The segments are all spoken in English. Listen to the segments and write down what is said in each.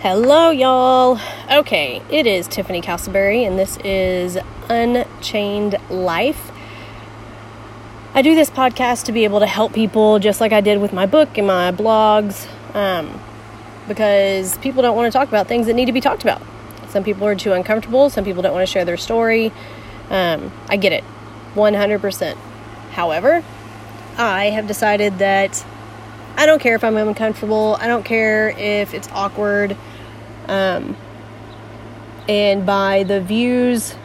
Hello, y'all. Okay, it is Tiffany Castleberry, and this is Unchained Life. I do this podcast to be able to help people, just like I did with my book and my blogs, um, because people don't want to talk about things that need to be talked about. Some people are too uncomfortable, some people don't want to share their story. Um, I get it, 100%. However, I have decided that I don't care if I'm uncomfortable. I don't care if it's awkward. Um, and by the views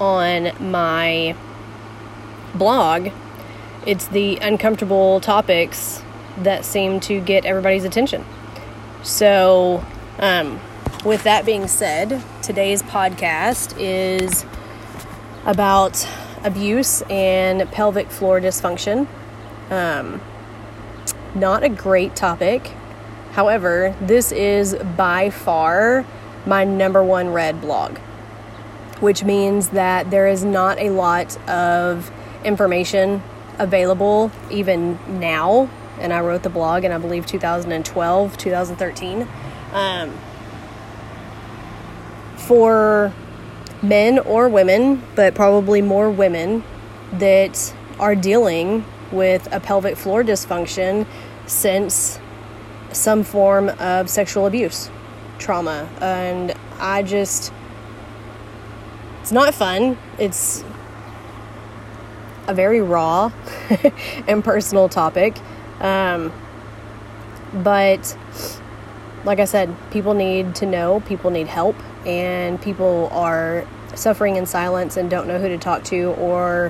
on my blog, it's the uncomfortable topics that seem to get everybody's attention. So, um, with that being said, today's podcast is about abuse and pelvic floor dysfunction. Um, not a great topic. However, this is by far my number one read blog, which means that there is not a lot of information available even now. And I wrote the blog in, I believe, 2012, 2013. Um, for men or women, but probably more women that are dealing with a pelvic floor dysfunction since some form of sexual abuse trauma. And I just, it's not fun. It's a very raw and personal topic. Um, but like I said, people need to know, people need help, and people are suffering in silence and don't know who to talk to or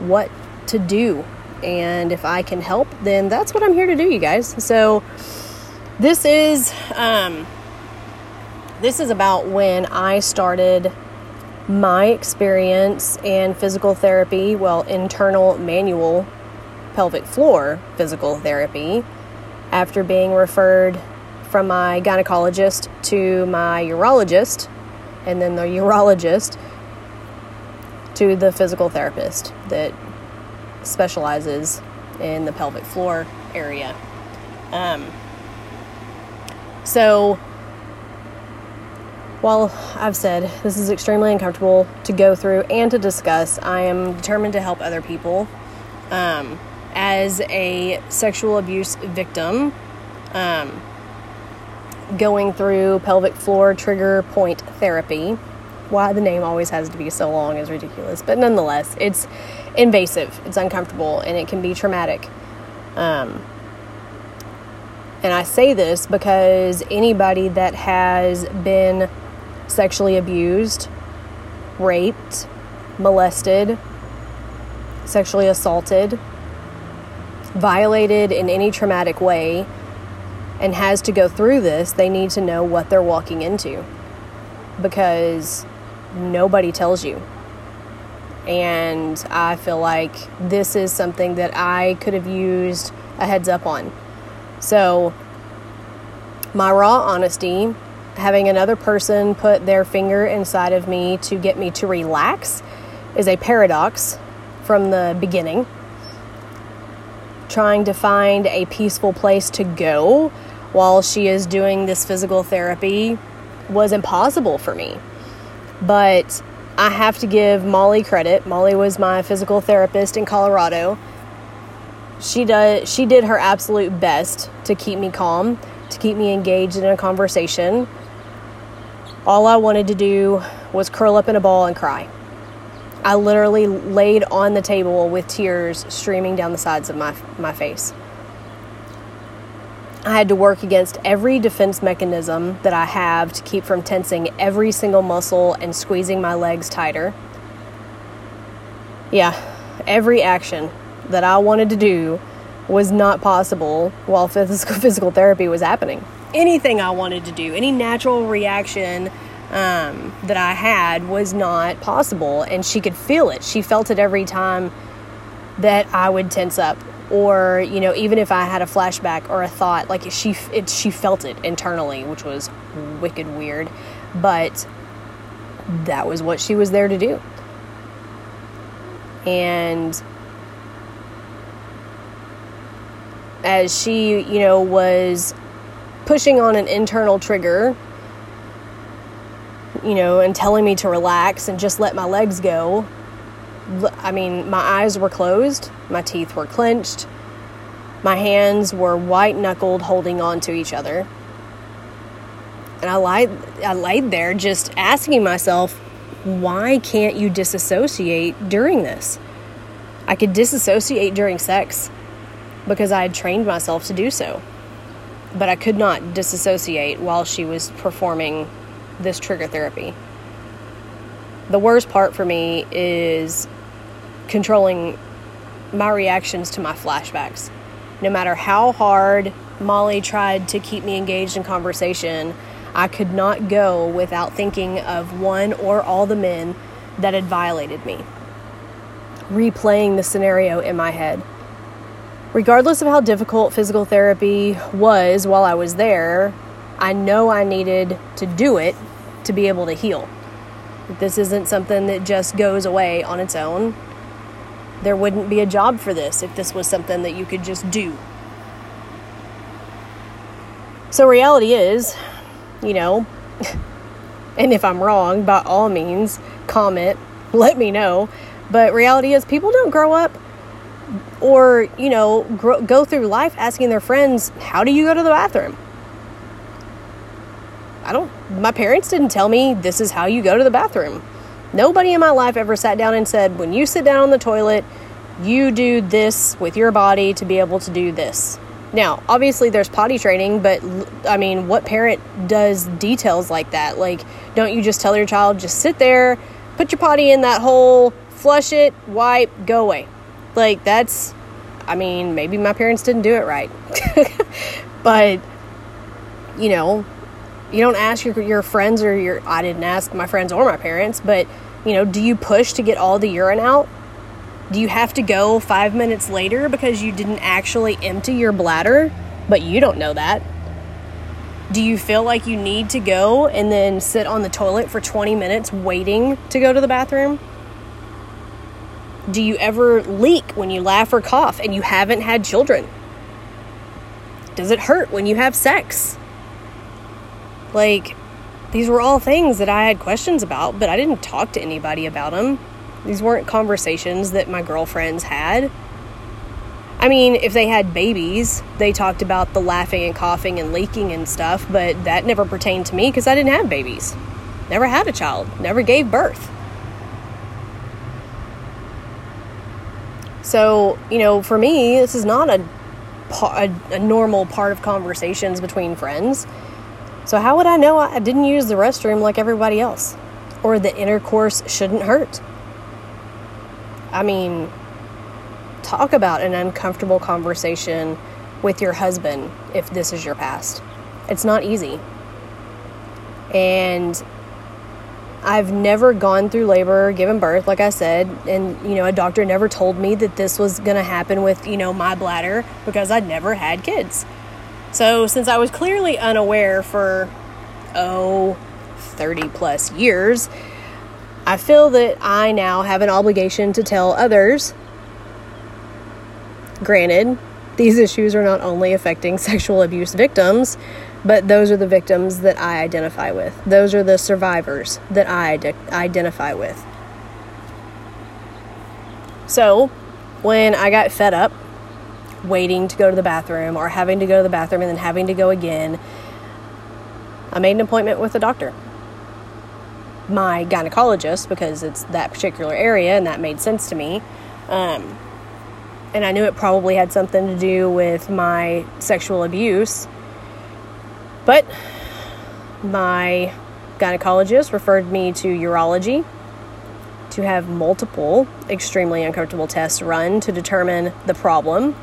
what to do. And if I can help, then that's what I'm here to do, you guys. So this is um, this is about when I started my experience in physical therapy, well, internal manual pelvic floor physical therapy after being referred from my gynecologist to my urologist and then the urologist to the physical therapist that specializes in the pelvic floor area. Um, so, while I've said this is extremely uncomfortable to go through and to discuss, I am determined to help other people. Um, as a sexual abuse victim, um, going through pelvic floor trigger point therapy. Why the name always has to be so long is ridiculous, but nonetheless, it's invasive, it's uncomfortable, and it can be traumatic. Um, and I say this because anybody that has been sexually abused, raped, molested, sexually assaulted, violated in any traumatic way, and has to go through this, they need to know what they're walking into. Because nobody tells you. And I feel like this is something that I could have used a heads up on. So, my raw honesty, having another person put their finger inside of me to get me to relax, is a paradox from the beginning. Trying to find a peaceful place to go while she is doing this physical therapy was impossible for me. But I have to give Molly credit. Molly was my physical therapist in Colorado. She does she did her absolute best to keep me calm, to keep me engaged in a conversation. All I wanted to do was curl up in a ball and cry. I literally laid on the table with tears streaming down the sides of my my face. I had to work against every defense mechanism that I have to keep from tensing every single muscle and squeezing my legs tighter. Yeah, every action that I wanted to do was not possible while physical, physical therapy was happening. Anything I wanted to do, any natural reaction um, that I had was not possible, and she could feel it. She felt it every time that I would tense up or you know even if i had a flashback or a thought like she it, she felt it internally which was wicked weird but that was what she was there to do and as she you know was pushing on an internal trigger, you know, and telling me to relax and just let my legs go. I mean, my eyes were closed, my teeth were clenched, my hands were white knuckled holding on to each other. And I lied I laid there just asking myself, why can't you disassociate during this? I could disassociate during sex because I had trained myself to do so. But I could not disassociate while she was performing this trigger therapy. The worst part for me is controlling my reactions to my flashbacks. No matter how hard Molly tried to keep me engaged in conversation, I could not go without thinking of one or all the men that had violated me, replaying the scenario in my head. Regardless of how difficult physical therapy was while I was there, I know I needed to do it to be able to heal. This isn't something that just goes away on its own. There wouldn't be a job for this if this was something that you could just do. So, reality is, you know, and if I'm wrong, by all means, comment, let me know. But reality is, people don't grow up or, you know, grow, go through life asking their friends, How do you go to the bathroom? I don't, my parents didn't tell me this is how you go to the bathroom. Nobody in my life ever sat down and said, When you sit down on the toilet, you do this with your body to be able to do this. Now, obviously, there's potty training, but I mean, what parent does details like that? Like, don't you just tell your child, just sit there, put your potty in that hole, flush it, wipe, go away? Like, that's, I mean, maybe my parents didn't do it right. but, you know, you don't ask your, your friends or your, I didn't ask my friends or my parents, but, you know, do you push to get all the urine out? Do you have to go five minutes later because you didn't actually empty your bladder, but you don't know that? Do you feel like you need to go and then sit on the toilet for 20 minutes waiting to go to the bathroom? Do you ever leak when you laugh or cough and you haven't had children? Does it hurt when you have sex? Like, these were all things that I had questions about, but I didn't talk to anybody about them. These weren't conversations that my girlfriends had. I mean, if they had babies, they talked about the laughing and coughing and leaking and stuff, but that never pertained to me because I didn't have babies. Never had a child, never gave birth. So, you know, for me, this is not a, a, a normal part of conversations between friends. So, how would I know I didn't use the restroom like everybody else? Or the intercourse shouldn't hurt? I mean, talk about an uncomfortable conversation with your husband if this is your past. It's not easy. And I've never gone through labor, given birth, like I said, and you know, a doctor never told me that this was going to happen with, you know, my bladder because I'd never had kids. So, since I was clearly unaware for oh, 30 plus years, I feel that I now have an obligation to tell others. Granted, these issues are not only affecting sexual abuse victims, but those are the victims that I identify with. Those are the survivors that I identify with. So, when I got fed up waiting to go to the bathroom or having to go to the bathroom and then having to go again, I made an appointment with a doctor my gynecologist because it's that particular area and that made sense to me. Um, and I knew it probably had something to do with my sexual abuse. But my gynecologist referred me to urology to have multiple extremely uncomfortable tests run to determine the problem.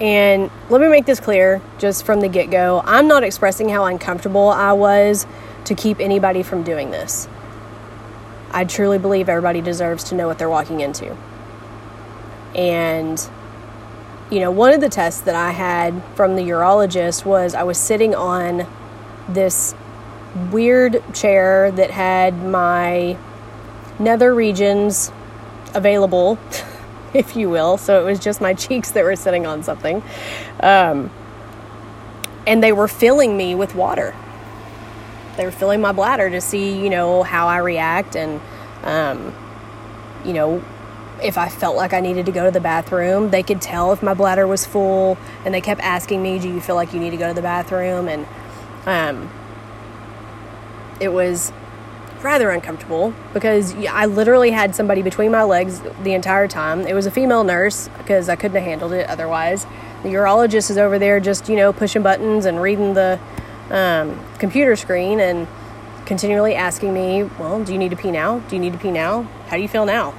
And let me make this clear just from the get go I'm not expressing how uncomfortable I was to keep anybody from doing this. I truly believe everybody deserves to know what they're walking into. And, you know, one of the tests that I had from the urologist was I was sitting on this weird chair that had my nether regions available, if you will. So it was just my cheeks that were sitting on something. Um, and they were filling me with water. They were filling my bladder to see, you know, how I react and, um, you know, if I felt like I needed to go to the bathroom. They could tell if my bladder was full, and they kept asking me, "Do you feel like you need to go to the bathroom?" And um, it was rather uncomfortable because I literally had somebody between my legs the entire time. It was a female nurse because I couldn't have handled it otherwise. The urologist is over there just, you know, pushing buttons and reading the um, computer screen and continually asking me, Well, do you need to pee now? Do you need to pee now? How do you feel now?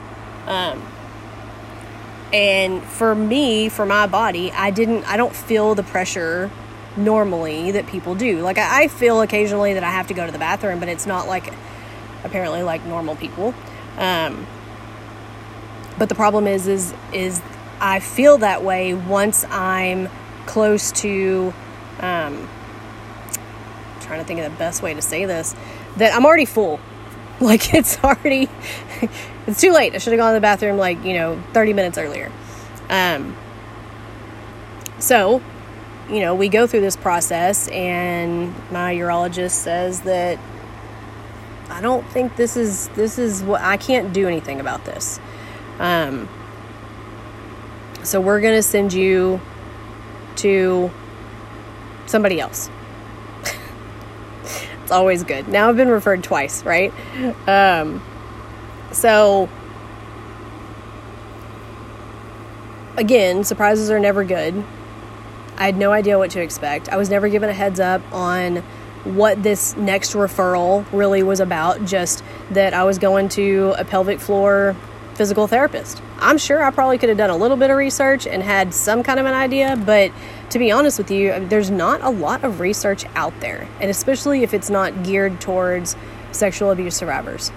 Um, and for me, for my body, I didn't, I don't feel the pressure normally that people do. Like, I, I feel occasionally that I have to go to the bathroom, but it's not like apparently like normal people. Um, but the problem is, is, is I feel that way once I'm close to, um, trying to think of the best way to say this, that I'm already full. Like it's already, it's too late. I should have gone to the bathroom like, you know, 30 minutes earlier. Um, so, you know, we go through this process, and my urologist says that I don't think this is this is what I can't do anything about this. Um, so we're gonna send you to somebody else. it's always good. Now I've been referred twice, right? Um, so again, surprises are never good. I had no idea what to expect. I was never given a heads up on what this next referral really was about, just that I was going to a pelvic floor physical therapist. I'm sure I probably could have done a little bit of research and had some kind of an idea, but to be honest with you, there's not a lot of research out there, and especially if it's not geared towards sexual abuse survivors.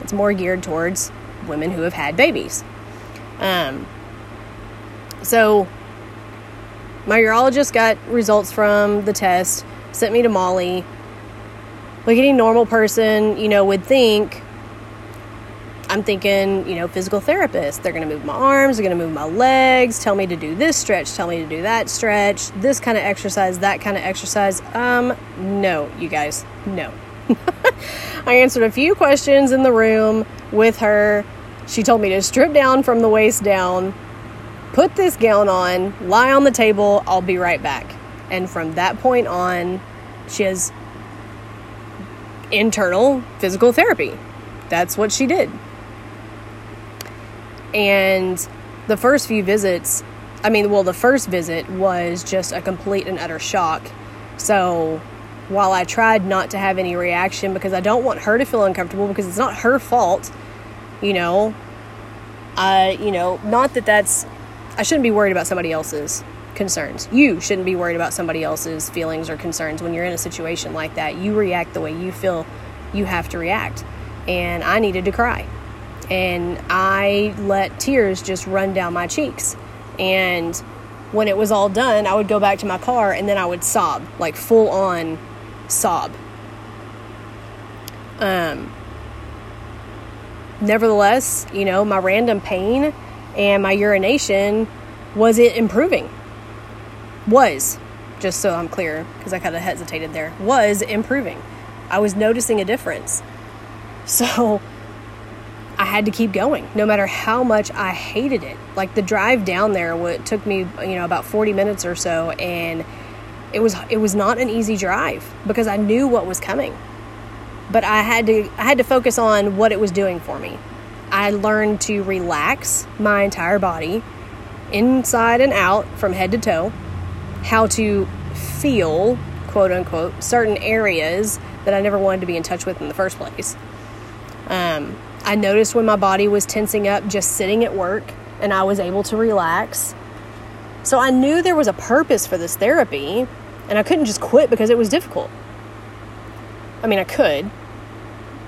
It's more geared towards women who have had babies. Um, so, my urologist got results from the test sent me to Molly. Like any normal person, you know, would think, I'm thinking, you know, physical therapist. They're going to move my arms, they're going to move my legs, tell me to do this stretch, tell me to do that stretch, this kind of exercise, that kind of exercise. Um, no, you guys, no. I answered a few questions in the room with her. She told me to strip down from the waist down, put this gown on, lie on the table, I'll be right back. And from that point on, she has internal physical therapy. That's what she did. And the first few visits, I mean, well, the first visit was just a complete and utter shock. So while I tried not to have any reaction because I don't want her to feel uncomfortable because it's not her fault, you know, I, you know, not that that's, I shouldn't be worried about somebody else's concerns. You shouldn't be worried about somebody else's feelings or concerns when you're in a situation like that. You react the way you feel you have to react. And I needed to cry. And I let tears just run down my cheeks. And when it was all done, I would go back to my car and then I would sob, like full on sob. Um, nevertheless, you know, my random pain and my urination was it improving? Was, just so I'm clear, because I kind of hesitated there, was improving. I was noticing a difference. So I had to keep going, no matter how much I hated it. Like the drive down there, what took me, you know, about 40 minutes or so, and it was it was not an easy drive because I knew what was coming. But I had to I had to focus on what it was doing for me. I learned to relax my entire body, inside and out, from head to toe how to feel, quote unquote, certain areas that I never wanted to be in touch with in the first place. Um, I noticed when my body was tensing up just sitting at work and I was able to relax. So I knew there was a purpose for this therapy and I couldn't just quit because it was difficult. I mean, I could,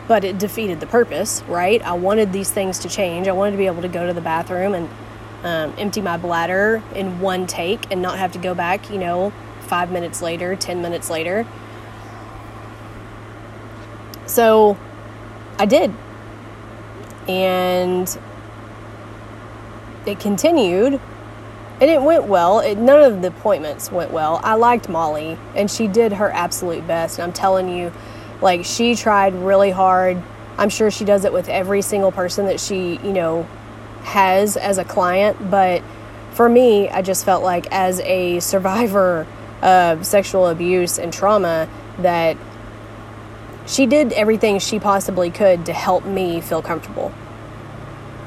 but it defeated the purpose, right? I wanted these things to change. I wanted to be able to go to the bathroom and um, empty my bladder in one take and not have to go back, you know, five minutes later, 10 minutes later. So I did. And it continued and it went well. It, none of the appointments went well. I liked Molly, and she did her absolute best. And I'm telling you, like, she tried really hard. I'm sure she does it with every single person that she, you know, has as a client. But for me, I just felt like as a survivor of sexual abuse and trauma, that she did everything she possibly could to help me feel comfortable.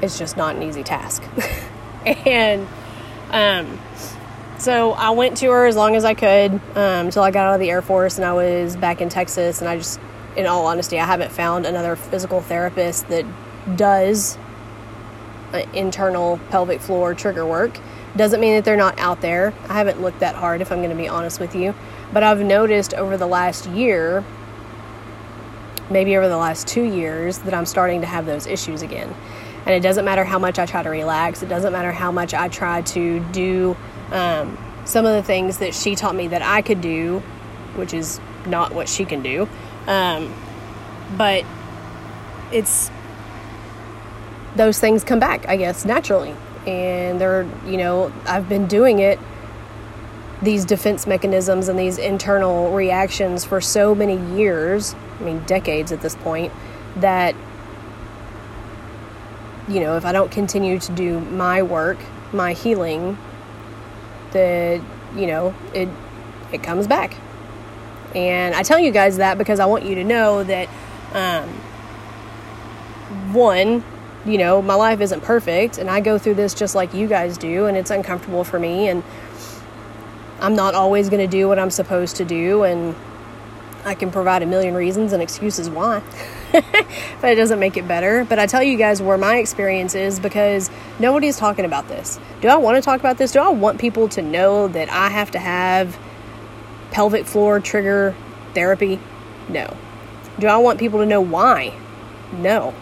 It's just not an easy task. and um, so I went to her as long as I could um, until I got out of the Air Force and I was back in Texas. And I just, in all honesty, I haven't found another physical therapist that does internal pelvic floor trigger work. Doesn't mean that they're not out there. I haven't looked that hard, if I'm going to be honest with you. But I've noticed over the last year, maybe over the last two years, that I'm starting to have those issues again. And it doesn't matter how much I try to relax, it doesn't matter how much I try to do um, some of the things that she taught me that I could do, which is not what she can do. Um, but it's those things come back, I guess, naturally. And they're, you know, I've been doing it, these defense mechanisms and these internal reactions for so many years, I mean, decades at this point, that you know, if I don't continue to do my work, my healing, that you know, it it comes back. And I tell you guys that because I want you to know that um, one, you know, my life isn't perfect and I go through this just like you guys do and it's uncomfortable for me and I'm not always going to do what I'm supposed to do and I can provide a million reasons and excuses why. but it doesn't make it better. But I tell you guys where my experience is because nobody's talking about this. Do I want to talk about this? Do I want people to know that I have to have pelvic floor trigger therapy? No. Do I want people to know why? No.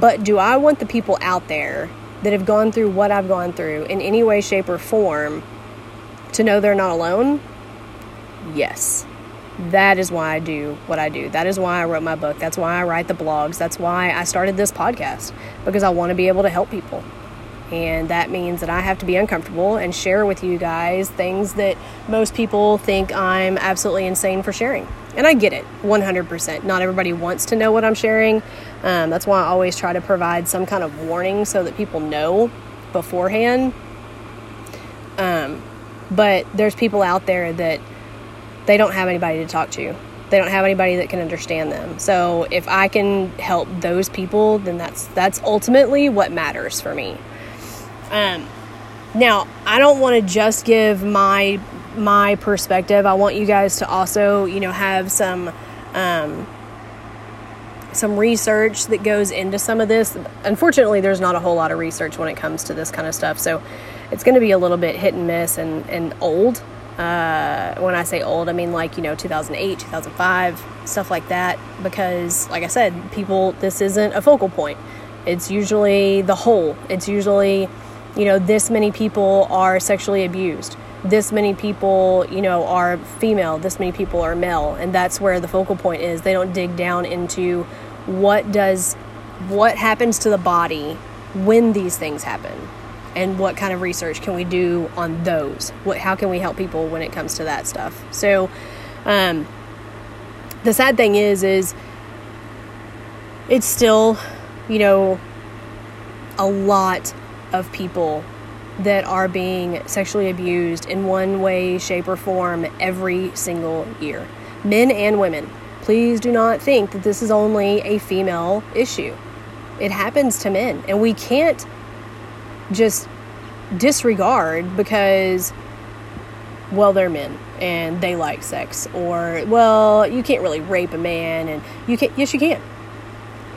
But do I want the people out there that have gone through what I've gone through in any way, shape, or form to know they're not alone? Yes. That is why I do what I do. That is why I wrote my book. That's why I write the blogs. That's why I started this podcast because I want to be able to help people. And that means that I have to be uncomfortable and share with you guys things that most people think I'm absolutely insane for sharing. And I get it 100%. Not everybody wants to know what I'm sharing. Um, that's why I always try to provide some kind of warning so that people know beforehand. Um, but there's people out there that they don't have anybody to talk to. They don't have anybody that can understand them. So if I can help those people, then that's that's ultimately what matters for me. Um, now I don't want to just give my my perspective. I want you guys to also, you know, have some um, some research that goes into some of this. Unfortunately, there's not a whole lot of research when it comes to this kind of stuff. So it's going to be a little bit hit and miss and, and old. Uh, when I say old, I mean like, you know, 2008, 2005, stuff like that. Because, like I said, people, this isn't a focal point. It's usually the whole. It's usually, you know, this many people are sexually abused. This many people, you know, are female. This many people are male. And that's where the focal point is. They don't dig down into what does, what happens to the body when these things happen and what kind of research can we do on those what how can we help people when it comes to that stuff so um, the sad thing is is it's still you know a lot of people that are being sexually abused in one way shape or form every single year. Men and women please do not think that this is only a female issue. It happens to men and we can't just disregard because well they're men and they like sex or well you can't really rape a man and you can't, yes you can.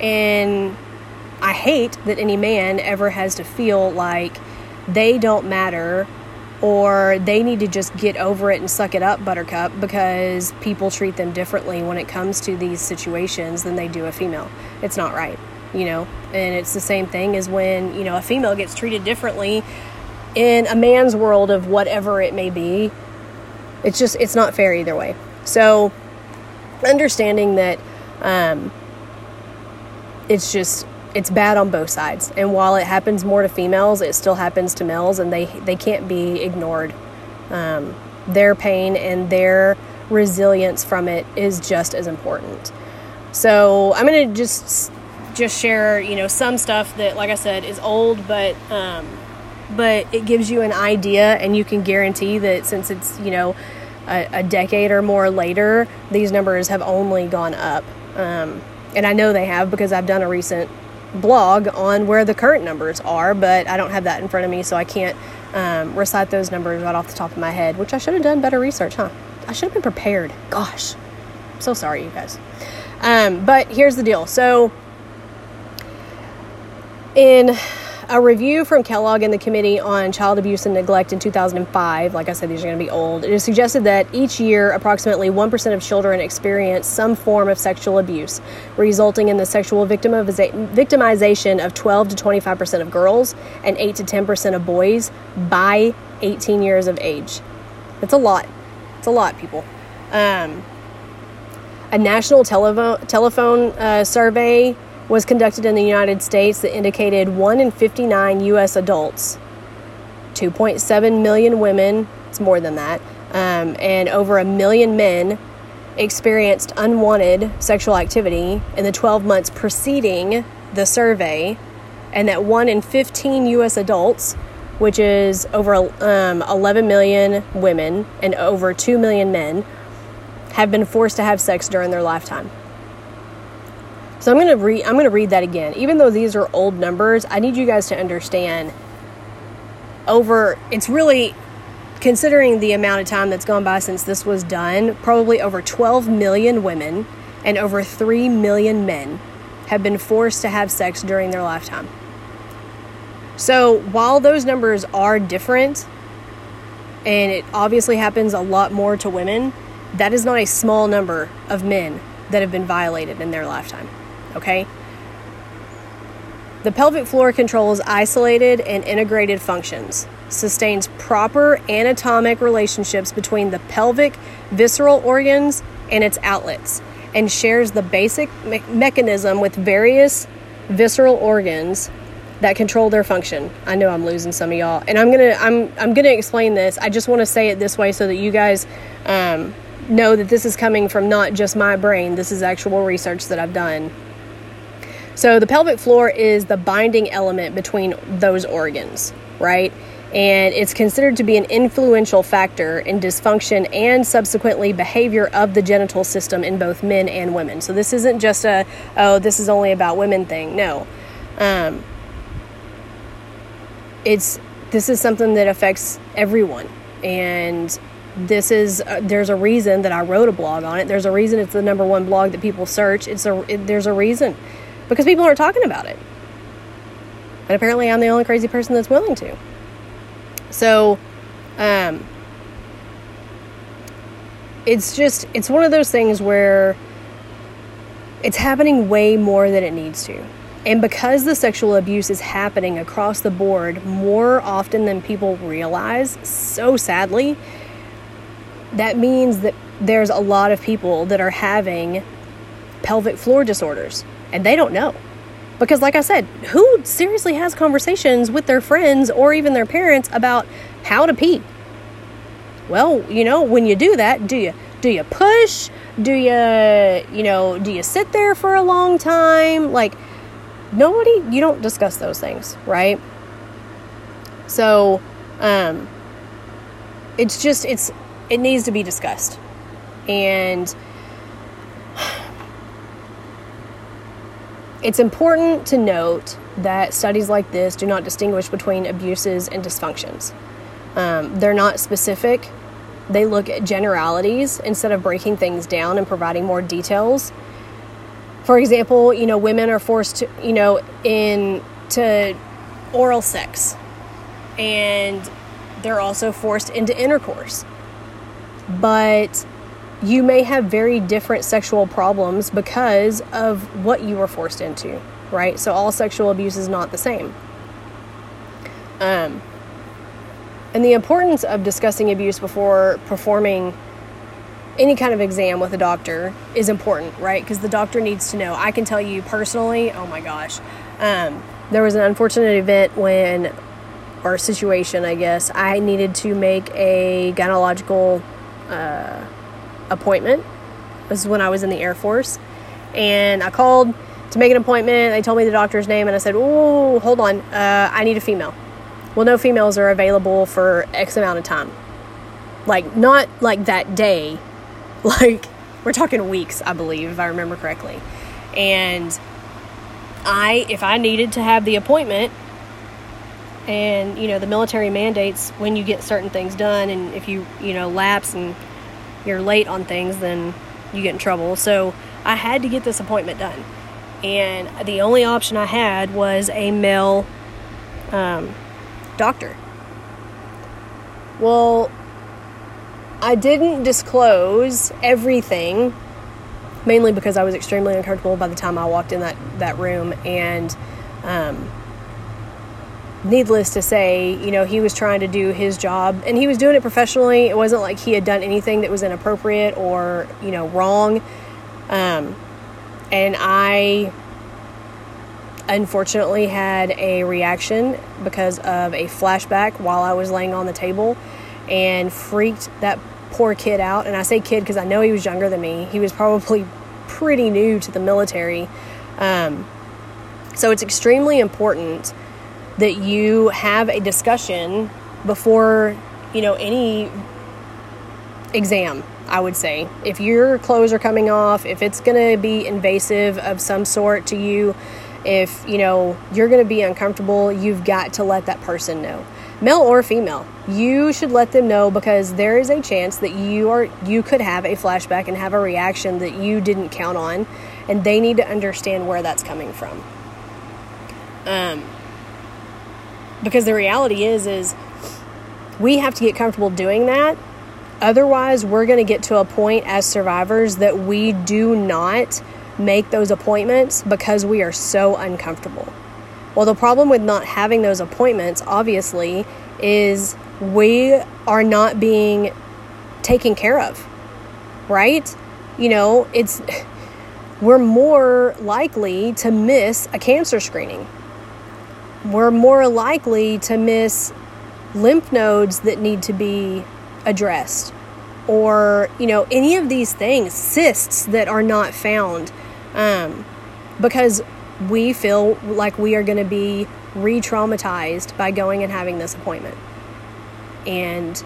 And i hate that any man ever has to feel like they don't matter or they need to just get over it and suck it up buttercup because people treat them differently when it comes to these situations than they do a female. It's not right you know? And it's the same thing as when you know a female gets treated differently in a man's world of whatever it may be. It's just it's not fair either way. So understanding that um, it's just it's bad on both sides. And while it happens more to females, it still happens to males, and they they can't be ignored. Um, their pain and their resilience from it is just as important. So I'm gonna just just share, you know, some stuff that, like I said, is old, but um, but it gives you an idea, and you can guarantee that since it's you know a, a decade or more later, these numbers have only gone up. Um, and I know they have because I've done a recent blog on where the current numbers are, but I don't have that in front of me, so I can't um, recite those numbers right off the top of my head, which I should have done better research, huh? I should have been prepared. Gosh, I'm so sorry, you guys. Um, but here's the deal. So, in a review from Kellogg and the Committee on Child Abuse and Neglect in 2005, like I said, these are going to be old, it is suggested that each year approximately 1% of children experience some form of sexual abuse, resulting in the sexual victimization of 12 to 25% of girls and 8 to 10% of boys by 18 years of age. That's a lot. It's a lot, people. Um, a national telephone uh, survey was conducted in the United States that indicated 1 in 59 U.S. adults, 2.7 million women, it's more than that, um, and over a million men experienced unwanted sexual activity in the 12 months preceding the survey, and that 1 in 15 U.S. adults, which is over um, 11 million women and over 2 million men, have been forced to have sex during their lifetime. So I'm going to read I'm to read that again. Even though these are old numbers, I need you guys to understand over it's really considering the amount of time that's gone by since this was done, probably over 12 million women and over 3 million men have been forced to have sex during their lifetime. So, while those numbers are different and it obviously happens a lot more to women, that is not a small number of men that have been violated in their lifetime okay? The pelvic floor controls isolated and integrated functions, sustains proper anatomic relationships between the pelvic visceral organs and its outlets, and shares the basic me- mechanism with various visceral organs that control their function. I know I'm losing some of y'all, and I'm gonna I'm I'm gonna explain this. I just want to say it this way so that you guys um, know that this is coming from not just my brain. This is actual research that I've done so the pelvic floor is the binding element between those organs, right? And it's considered to be an influential factor in dysfunction and subsequently behavior of the genital system in both men and women. So this isn't just a, oh, this is only about women thing. No. Um, it's this is something that affects everyone and this is uh, there's a reason that I wrote a blog on it. There's a reason it's the number one blog that people search. It's a it, there's a reason because people aren't talking about it. And apparently, I'm the only crazy person that's willing to. So, um, it's just, it's one of those things where it's happening way more than it needs to. And because the sexual abuse is happening across the board more often than people realize, so sadly, that means that there's a lot of people that are having pelvic floor disorders and they don't know. Because, like I said, who seriously has conversations with their friends or even their parents about how to pee? Well, you know, when you do that, do you do you push? Do you you know do you sit there for a long time? Like nobody, you don't discuss those things, right? So, um, it's just it's it needs to be discussed, and It's important to note that studies like this do not distinguish between abuses and dysfunctions. Um, they're not specific, they look at generalities instead of breaking things down and providing more details. For example, you know, women are forced to, you know, into oral sex and they're also forced into intercourse. But you may have very different sexual problems because of what you were forced into, right? So all sexual abuse is not the same. Um, and the importance of discussing abuse before performing any kind of exam with a doctor is important, right? Because the doctor needs to know. I can tell you personally, oh my gosh, Um, there was an unfortunate event when, or situation, I guess, I needed to make a gynecological uh, appointment. This is when I was in the Air Force. And I called to make an appointment. They told me the doctor's name, and I said, Oh, hold on, uh, I need a female. Well, no females are available for X amount of time. Like, not like that day. Like, we're talking weeks, I believe, if I remember correctly. And I, if I needed to have the appointment, and you know the military mandates when you get certain things done, and if you you know lapse and you're late on things, then you get in trouble. So I had to get this appointment done, and the only option I had was a male um, doctor. Well, I didn't disclose everything, mainly because I was extremely uncomfortable by the time I walked in that, that room. And um, needless to say, you know, he was trying to do his job and he was doing it professionally. It wasn't like he had done anything that was inappropriate or, you know, wrong. Um, and I unfortunately had a reaction because of a flashback while I was laying on the table and freaked that poor kid out. And I say kid because I know he was younger than me. He was probably pretty new to the military. Um, so it's extremely important that you have a discussion before, you know, any exam, I would say. If your clothes are coming off, if it's going to be invasive of some sort to you, if, you know, you're going to be uncomfortable, you've got to let that person know male or female you should let them know because there is a chance that you are you could have a flashback and have a reaction that you didn't count on and they need to understand where that's coming from um, because the reality is is we have to get comfortable doing that otherwise we're going to get to a point as survivors that we do not make those appointments because we are so uncomfortable well, the problem with not having those appointments, obviously, is we are not being taken care of, right? You know, it's we're more likely to miss a cancer screening. We're more likely to miss lymph nodes that need to be addressed or, you know, any of these things, cysts that are not found. Um, because we feel like we are going to be re traumatized by going and having this appointment. And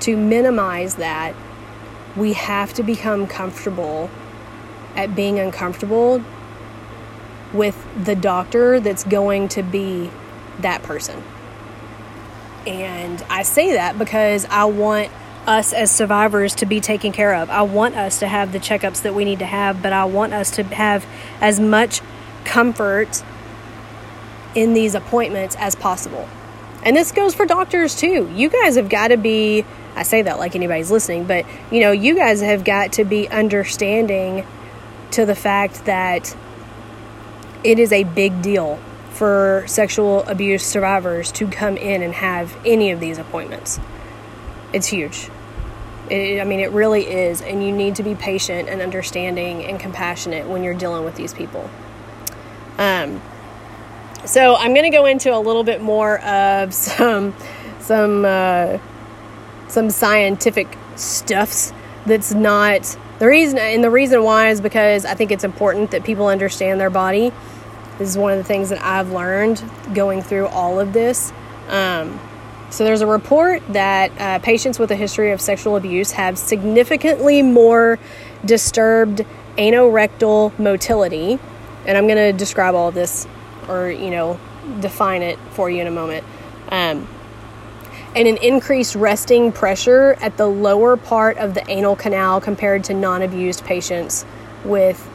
to minimize that, we have to become comfortable at being uncomfortable with the doctor that's going to be that person. And I say that because I want us as survivors to be taken care of. I want us to have the checkups that we need to have, but I want us to have as much comfort in these appointments as possible. And this goes for doctors too. You guys have got to be, I say that like anybody's listening, but you know, you guys have got to be understanding to the fact that it is a big deal for sexual abuse survivors to come in and have any of these appointments. It's huge. It, I mean, it really is. And you need to be patient and understanding and compassionate when you're dealing with these people. Um, so I'm going to go into a little bit more of some some uh, some scientific stuffs that's not the reason and the reason why is because I think it's important that people understand their body. This is one of the things that I've learned going through all of this. Um, so there's a report that uh, patients with a history of sexual abuse have significantly more disturbed anorectal motility and I'm going to describe all of this or, you know, define it for you in a moment. Um, and an increased resting pressure at the lower part of the anal canal compared to non abused patients with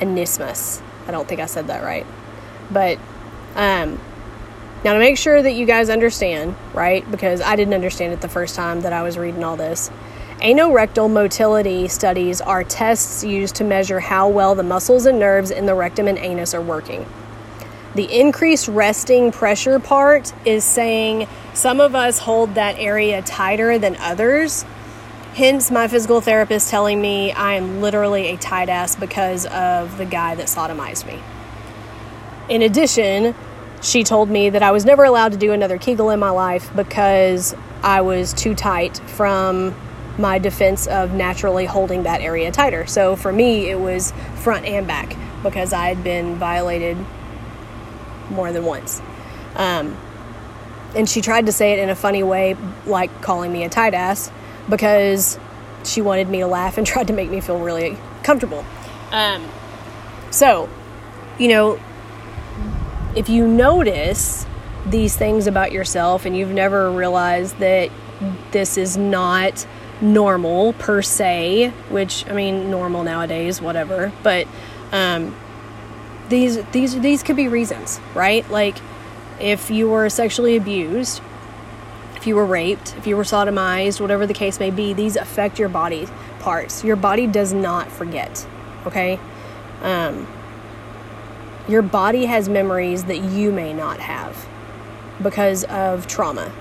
anismus. I don't think I said that right. But um, now, to make sure that you guys understand, right, because I didn't understand it the first time that I was reading all this, Anorectal motility studies are tests used to measure how well the muscles and nerves in the rectum and anus are working. The increased resting pressure part is saying some of us hold that area tighter than others. Hence, my physical therapist telling me I am literally a tight ass because of the guy that sodomized me. in addition, she told me that I was never allowed to do another Kegel in my life because I was too tight from my defense of naturally holding that area tighter. So for me, it was front and back because I had been violated more than once. Um, and she tried to say it in a funny way, like calling me a tight ass, because she wanted me to laugh and tried to make me feel really comfortable. Um, so, you know, if you notice these things about yourself and you've never realized that this is not normal per se, which I mean, normal nowadays, whatever, but um, these these these could be reasons, right? Like if you were sexually abused, if you were raped, if you were sodomized, whatever the case may be, these affect your body parts. Your body does not forget, okay? Um, your body has memories that you may not have because of trauma.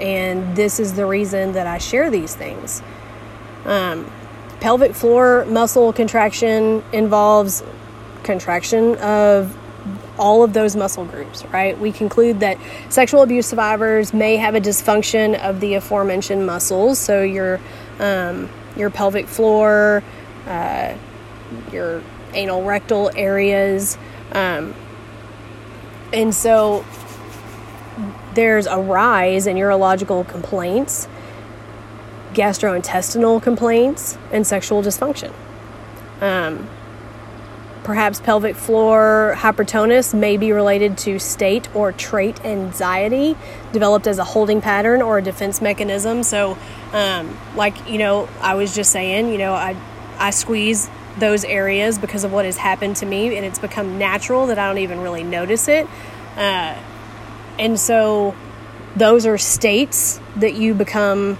And this is the reason that I share these things. Um, pelvic floor muscle contraction involves contraction of all of those muscle groups, right? We conclude that sexual abuse survivors may have a dysfunction of the aforementioned muscles, so your um, your pelvic floor, uh, your anal rectal areas, um, and so there's a rise in urological complaints, gastrointestinal complaints, and sexual dysfunction. Um, perhaps pelvic floor hypertonus may be related to state or trait anxiety developed as a holding pattern or a defense mechanism. So, um, like you know, I was just saying, you know, I I squeeze those areas because of what has happened to me, and it's become natural that I don't even really notice it. Uh, and so, those are states that you become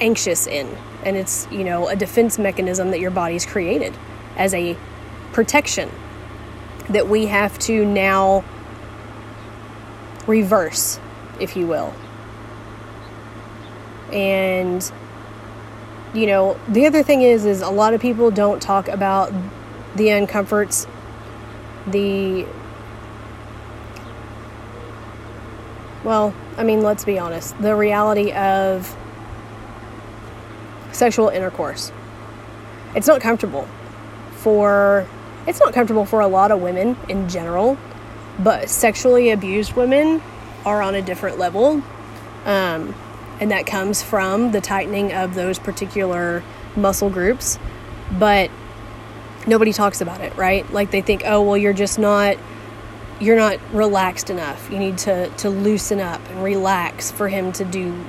anxious in, and it's you know a defense mechanism that your body's created as a protection that we have to now reverse, if you will. And you know, the other thing is is a lot of people don't talk about the uncomforts, the well, I mean, let's be honest, the reality of sexual intercourse. It's not comfortable for it's not comfortable for a lot of women in general, but sexually abused women are on a different level. Um, and that comes from the tightening of those particular muscle groups. But nobody talks about it, right? Like they think, oh, well, you're just not you're not relaxed enough. You need to to loosen up and relax for him to do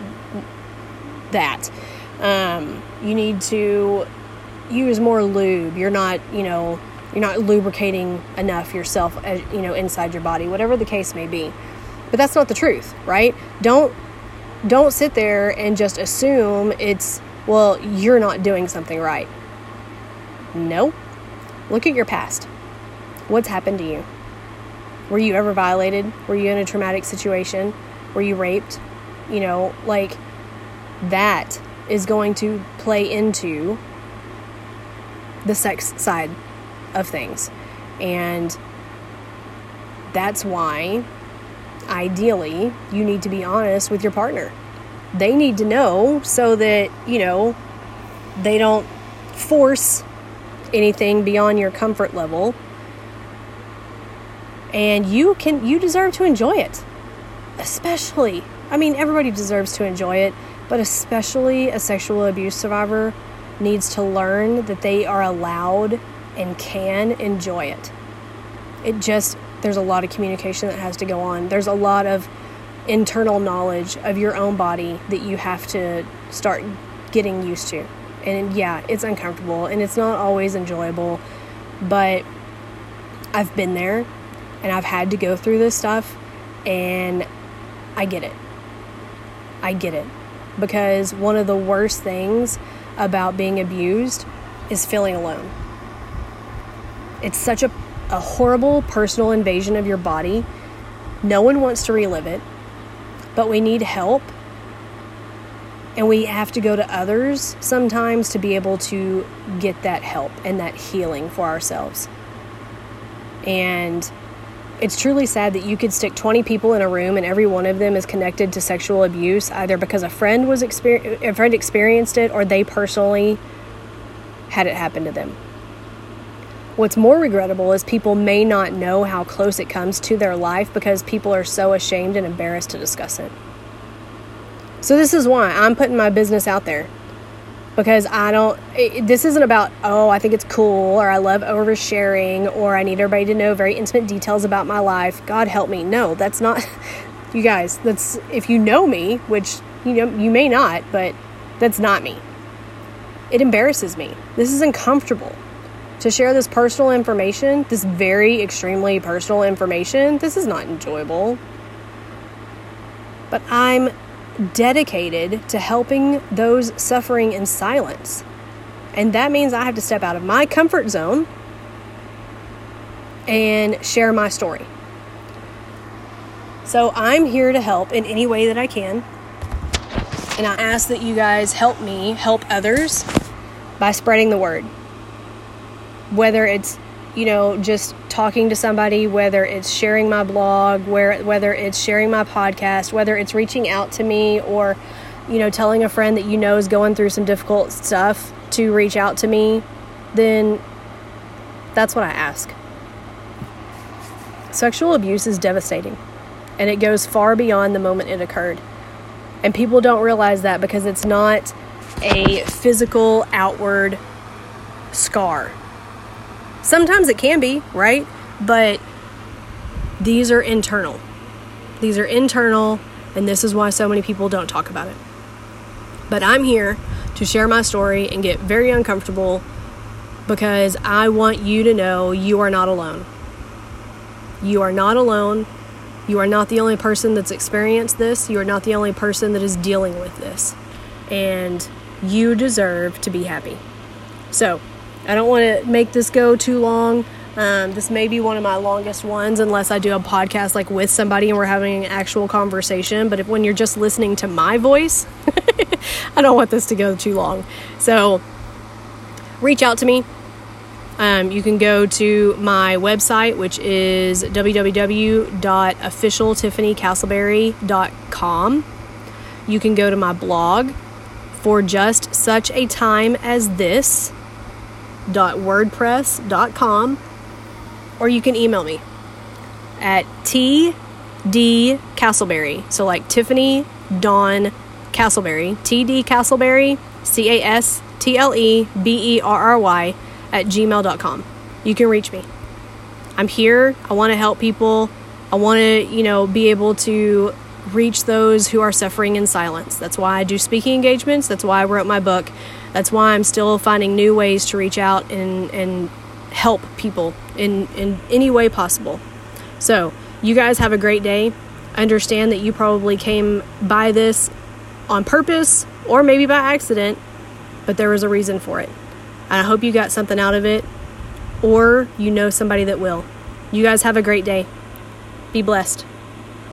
that. Um, you need to use more lube. You're not, you know, you're not lubricating enough yourself, as, you know, inside your body, whatever the case may be. But that's not the truth, right? Don't don't sit there and just assume it's well, you're not doing something right. No. Look at your past. What's happened to you? Were you ever violated? Were you in a traumatic situation? Were you raped? You know, like that is going to play into the sex side of things. And that's why, ideally, you need to be honest with your partner. They need to know so that, you know, they don't force anything beyond your comfort level. And you can, you deserve to enjoy it. Especially, I mean, everybody deserves to enjoy it, but especially a sexual abuse survivor needs to learn that they are allowed and can enjoy it. It just, there's a lot of communication that has to go on. There's a lot of internal knowledge of your own body that you have to start getting used to. And yeah, it's uncomfortable and it's not always enjoyable, but I've been there and I've had to go through this stuff and I get it. I get it. Because one of the worst things about being abused is feeling alone. It's such a, a horrible personal invasion of your body. No one wants to relive it, but we need help. And we have to go to others sometimes to be able to get that help and that healing for ourselves. And it's truly sad that you could stick 20 people in a room and every one of them is connected to sexual abuse either because a friend was exper- a friend experienced it or they personally had it happen to them. What's more regrettable is people may not know how close it comes to their life because people are so ashamed and embarrassed to discuss it. So, this is why I'm putting my business out there because I don't, it, this isn't about, oh, I think it's cool or I love oversharing or I need everybody to know very intimate details about my life. God help me. No, that's not, you guys, that's, if you know me, which, you know, you may not, but that's not me. It embarrasses me. This is uncomfortable to share this personal information, this very extremely personal information, this is not enjoyable. But I'm dedicated to helping those suffering in silence. And that means I have to step out of my comfort zone and share my story. So I'm here to help in any way that I can. And I ask that you guys help me help others by spreading the word whether it's you know just talking to somebody whether it's sharing my blog where whether it's sharing my podcast whether it's reaching out to me or you know telling a friend that you know is going through some difficult stuff to reach out to me then that's what I ask. Sexual abuse is devastating and it goes far beyond the moment it occurred. And people don't realize that because it's not a physical outward scar Sometimes it can be, right? But these are internal. These are internal, and this is why so many people don't talk about it. But I'm here to share my story and get very uncomfortable because I want you to know you are not alone. You are not alone. You are not the only person that's experienced this. You are not the only person that is dealing with this. And you deserve to be happy. So, I don't want to make this go too long. Um, this may be one of my longest ones unless I do a podcast like with somebody and we're having an actual conversation. But if when you're just listening to my voice, I don't want this to go too long. So reach out to me. Um, you can go to my website, which is www.officialtiffanycastleberry.com. You can go to my blog for just such a time as this wordpress.com or you can email me at td castleberry. So like tiffany dawn castleberry. Td castleberry c-a-s-t-l-e-b-e-r-r-y at gmail.com you can reach me. I'm here. I want to help people. I want to you know be able to reach those who are suffering in silence. That's why i do speaking engagements. That's why i wrote my book that's why I'm still finding new ways to reach out and, and help people in, in any way possible. So, you guys have a great day. Understand that you probably came by this on purpose or maybe by accident, but there was a reason for it. And I hope you got something out of it or you know somebody that will. You guys have a great day. Be blessed.